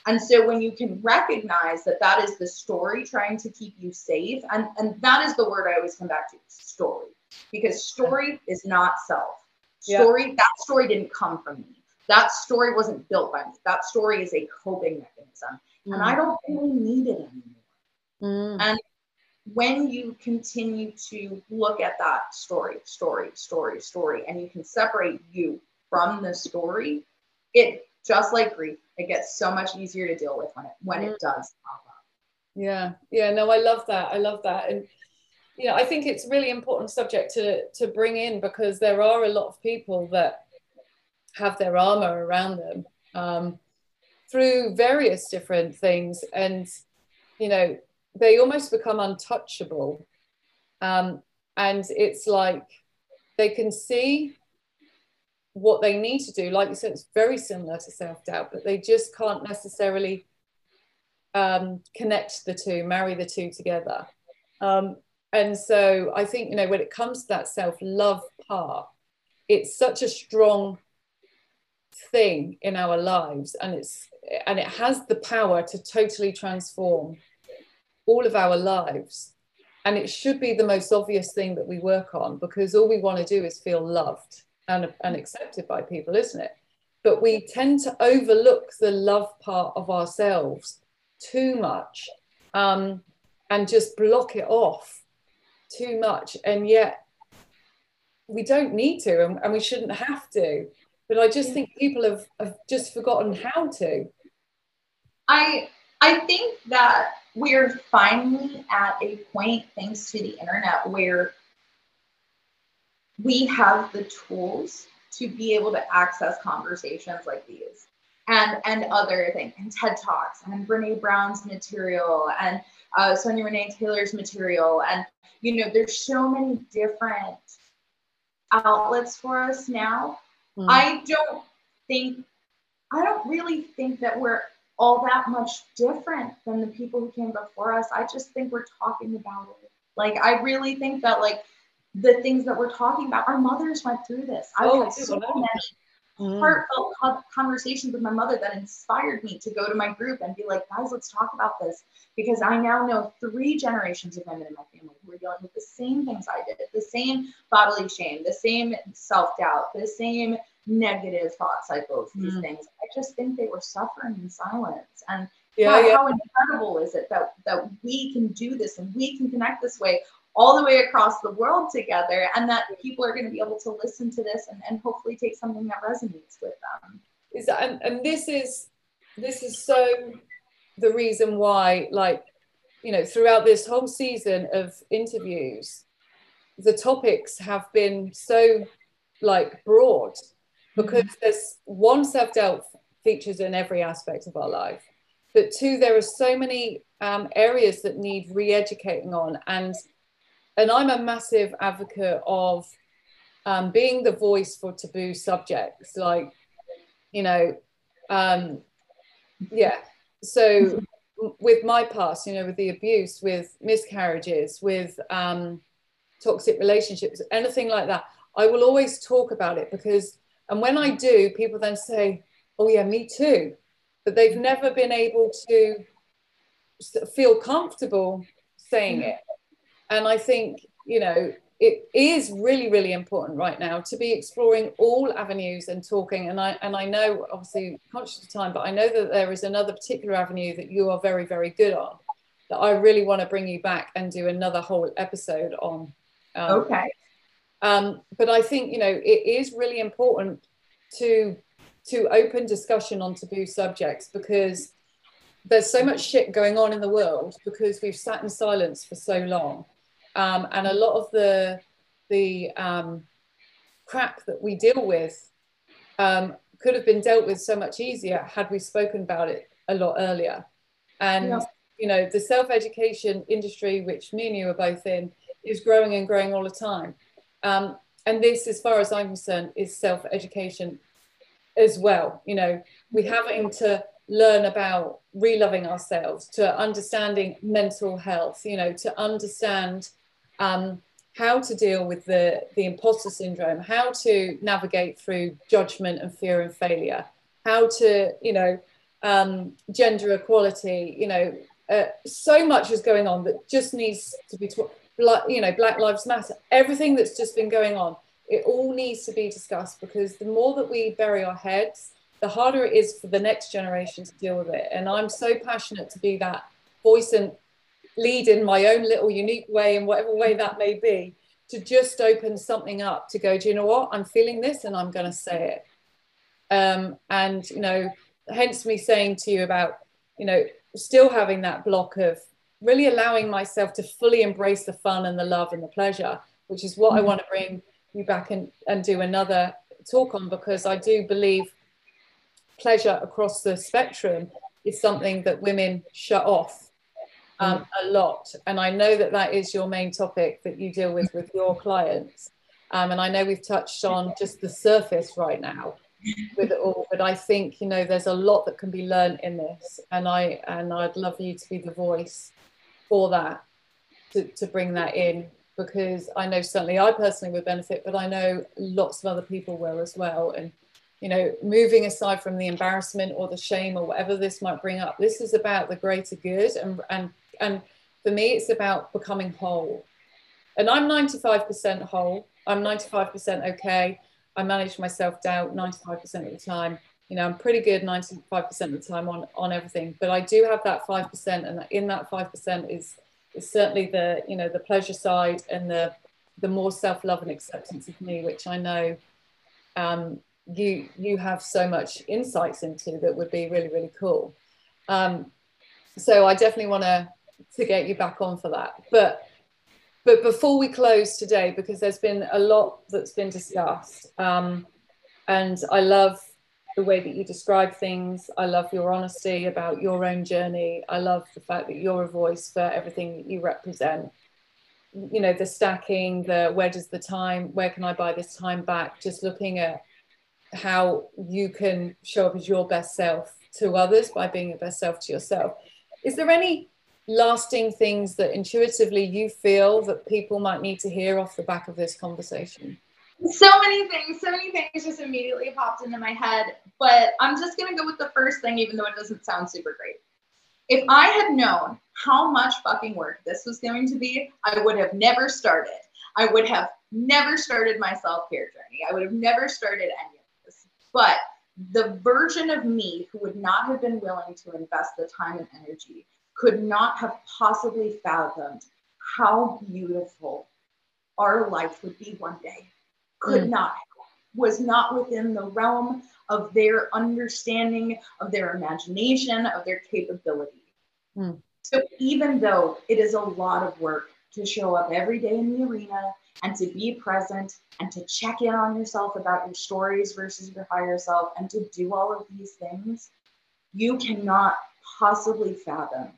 And so when you can recognize that that is the story trying to keep you safe, and, and that is the word I always come back to story because story is not self. Story, yeah. that story didn't come from me. That story wasn't built by me. That story is a coping mechanism. Mm. And I don't really need it anymore. Mm. And when you continue to look at that story, story, story, story, and you can separate you from the story, it just like grief, it gets so much easier to deal with when it when mm. it does pop up. Yeah, yeah, no, I love that. I love that. And know, I think it's really important subject to to bring in because there are a lot of people that have their armor around them um, through various different things, and you know, they almost become untouchable. Um, and it's like they can see what they need to do. Like you said, it's very similar to self doubt, but they just can't necessarily um, connect the two, marry the two together. And so I think, you know, when it comes to that self love part, it's such a strong thing in our lives and it's and it has the power to totally transform all of our lives. And it should be the most obvious thing that we work on because all we want to do is feel loved and, and accepted by people isn't it? But we tend to overlook the love part of ourselves too much um, and just block it off too much and yet we don't need to and, and we shouldn't have to. But i just think people have, have just forgotten how to. I i think that we're finally at a point thanks to the internet where we have the tools to be able to access conversations like these and and other things and TED Talks and Brene Brown's material and uh, Sonya Renee Taylor's material and you know there's so many different outlets for us now. Mm. I don't think, I don't really think that we're all that much different than the people who came before us. I just think we're talking about it. Like, I really think that, like, the things that we're talking about, our mothers went through this. I've oh, had so many. Heartfelt conversations with my mother that inspired me to go to my group and be like, guys, let's talk about this. Because I now know three generations of women in my family who are dealing with the same things I did, the same bodily shame, the same self doubt, the same negative thought cycles, these mm. things. I just think they were suffering in silence. And yeah, how, yeah. how incredible is it that, that we can do this and we can connect this way all the way across the world together and that people are going to be able to listen to this and, and hopefully take something that resonates with them is that, and, and this is this is so the reason why like you know throughout this whole season of interviews the topics have been so like broad because mm-hmm. there's one self-doubt features in every aspect of our life but two there are so many um, areas that need re-educating on and and I'm a massive advocate of um, being the voice for taboo subjects, like, you know, um, yeah. So with my past, you know, with the abuse, with miscarriages, with um, toxic relationships, anything like that, I will always talk about it because, and when I do, people then say, oh, yeah, me too. But they've never been able to feel comfortable saying it and I think, you know, it is really, really important right now to be exploring all avenues and talking. And I and I know, obviously, conscious of time, but I know that there is another particular avenue that you are very, very good on that I really want to bring you back and do another whole episode on. Um, okay. Um, but I think you know it is really important to to open discussion on taboo subjects because there's so much shit going on in the world because we've sat in silence for so long um, and a lot of the the um, crap that we deal with um, could have been dealt with so much easier had we spoken about it a lot earlier. And yeah. you know, the self-education industry, which me and you are both in, is growing and growing all the time. Um, and this, as far as I'm concerned, is self-education as well. You know, we having to learn about reloving ourselves, to understanding mental health, you know, to understand um, how to deal with the, the imposter syndrome, how to navigate through judgment and fear and failure, how to, you know, um, gender equality, you know, uh, so much is going on that just needs to be, you know, Black Lives Matter, everything that's just been going on, it all needs to be discussed because the more that we bury our heads, the harder it is for the next generation to deal with it. And I'm so passionate to be that voice and lead in my own little unique way, in whatever way that may be, to just open something up to go, do you know what? I'm feeling this and I'm going to say it. Um, and, you know, hence me saying to you about, you know, still having that block of really allowing myself to fully embrace the fun and the love and the pleasure, which is what mm-hmm. I want to bring you back and, and do another talk on because I do believe pleasure across the spectrum is something that women shut off um, a lot. And I know that that is your main topic that you deal with with your clients. Um, and I know we've touched on just the surface right now with it all, but I think you know there's a lot that can be learned in this, and I and I'd love you to be the voice for that to, to bring that in because I know certainly I personally would benefit, but I know lots of other people will as well. And you know, moving aside from the embarrassment or the shame or whatever this might bring up, this is about the greater good and and and for me, it's about becoming whole. And I'm 95% whole. I'm 95% okay. I manage my self doubt 95% of the time. You know, I'm pretty good 95% of the time on, on everything. But I do have that 5%, and in that 5% is is certainly the you know the pleasure side and the the more self love and acceptance of me, which I know um, you you have so much insights into that would be really really cool. Um, so I definitely want to to get you back on for that. But but before we close today, because there's been a lot that's been discussed, um, and I love the way that you describe things. I love your honesty about your own journey. I love the fact that you're a voice for everything that you represent. you know the stacking the where does the time where can i buy this time back just looking at how you can show up as your best self to others by being your best self to yourself is there any lasting things that intuitively you feel that people might need to hear off the back of this conversation so many things so many things just immediately popped into my head but i'm just going to go with the first thing even though it doesn't sound super great if I had known how much fucking work this was going to be, I would have never started. I would have never started my self care journey. I would have never started any of this. But the version of me who would not have been willing to invest the time and energy could not have possibly fathomed how beautiful our life would be one day. Could mm. not, was not within the realm of their understanding, of their imagination, of their capability. Mm. So even though it is a lot of work to show up every day in the arena and to be present and to check in on yourself about your stories versus your higher self and to do all of these things, you cannot possibly fathom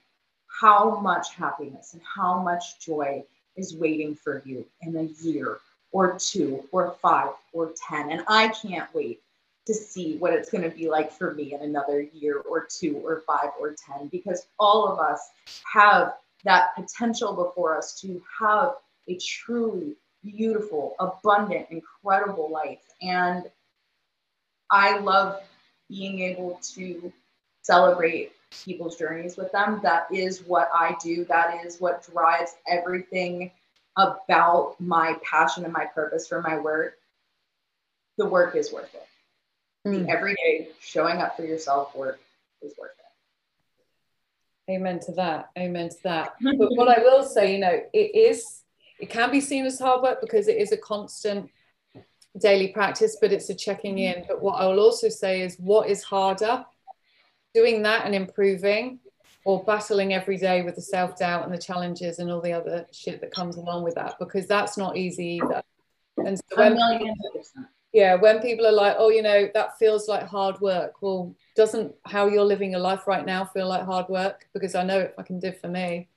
how much happiness and how much joy is waiting for you in a year or two or five or 10. And I can't wait to see what it's going to be like for me in another year or two or five or 10, because all of us have that potential before us to have a truly beautiful, abundant, incredible life. And I love being able to celebrate people's journeys with them. That is what I do. That is what drives everything about my passion and my purpose for my work. The work is worth it mm. the everyday showing up for yourself work is worth it. Amen to that. Amen to that. but what I will say, you know, it is, it can be seen as hard work because it is a constant daily practice, but it's a checking in. But what I will also say is what is harder, doing that and improving, or battling every day with the self doubt and the challenges and all the other shit that comes along with that, because that's not easy either. And so when, yeah when people are like oh you know that feels like hard work. Well doesn't how you're living your life right now feel like hard work? Because i know it fucking did for me.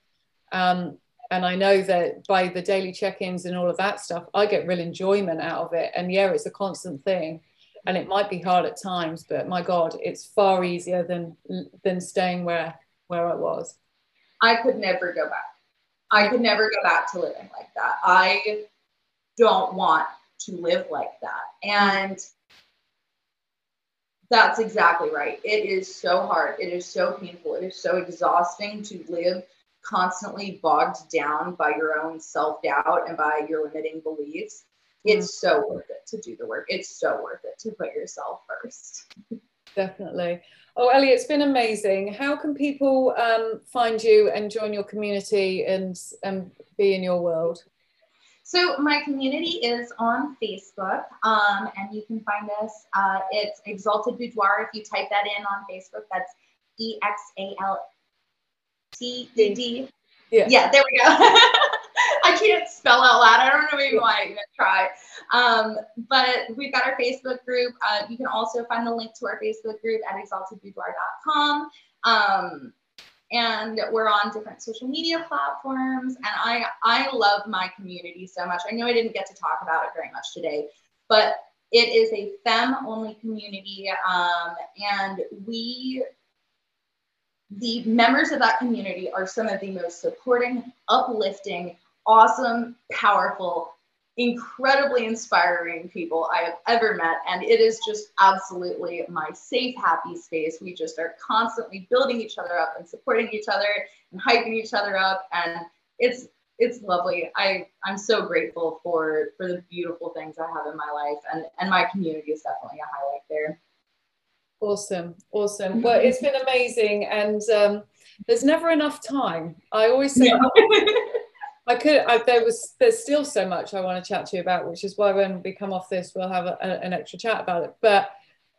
Um, and i know that by the daily check-ins and all of that stuff i get real enjoyment out of it. And yeah it's a constant thing and it might be hard at times but my god it's far easier than than staying where where i was i could never go back i could never go back to living like that i don't want to live like that. And that's exactly right. It is so hard. It is so painful. It is so exhausting to live constantly bogged down by your own self doubt and by your limiting beliefs. It's mm. so worth it to do the work. It's so worth it to put yourself first. Definitely. Oh, Ellie, it's been amazing. How can people um, find you and join your community and, and be in your world? So my community is on Facebook, um, and you can find us. Uh, it's Exalted Boudoir. If you type that in on Facebook, that's E X A L T E D. Yeah. yeah, there we go. Can't spell out loud. I don't know maybe why I even try. Um, but we've got our Facebook group. Uh, you can also find the link to our Facebook group at exaltedboudoir.com. Um, and we're on different social media platforms and i i love my community so much i know i didn't get to talk about it very much today but it is a fem only community um, and we the members of that community are some of the most supporting uplifting awesome powerful incredibly inspiring people I have ever met. And it is just absolutely my safe, happy space. We just are constantly building each other up and supporting each other and hyping each other up. And it's it's lovely. I, I'm so grateful for for the beautiful things I have in my life and, and my community is definitely a highlight there. Awesome, awesome. Well, it's been amazing, and um, there's never enough time. I always say, I could. I, there was. There's still so much I want to chat to you about, which is why when we come off this, we'll have a, a, an extra chat about it. But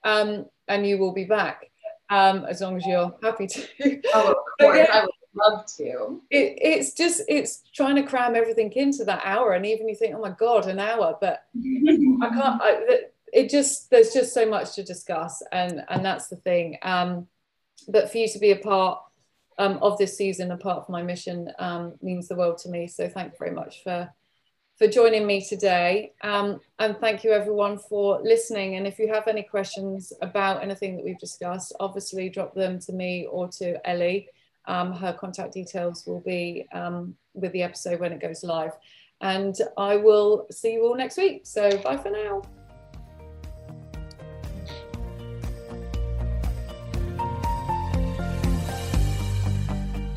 um, and you will be back um, as long as you're happy to. Oh, of course, yeah, I would love to. It, it's just it's trying to cram everything into that hour, and even you think, oh my god, an hour, but I can't. I, it just there's just so much to discuss, and and that's the thing. Um, but for you to be a part um, of this season, apart from my mission, um, means the world to me. So thank you very much for for joining me today. Um, and thank you everyone for listening. And if you have any questions about anything that we've discussed, obviously drop them to me or to Ellie. Um, her contact details will be um, with the episode when it goes live. And I will see you all next week. So bye for now.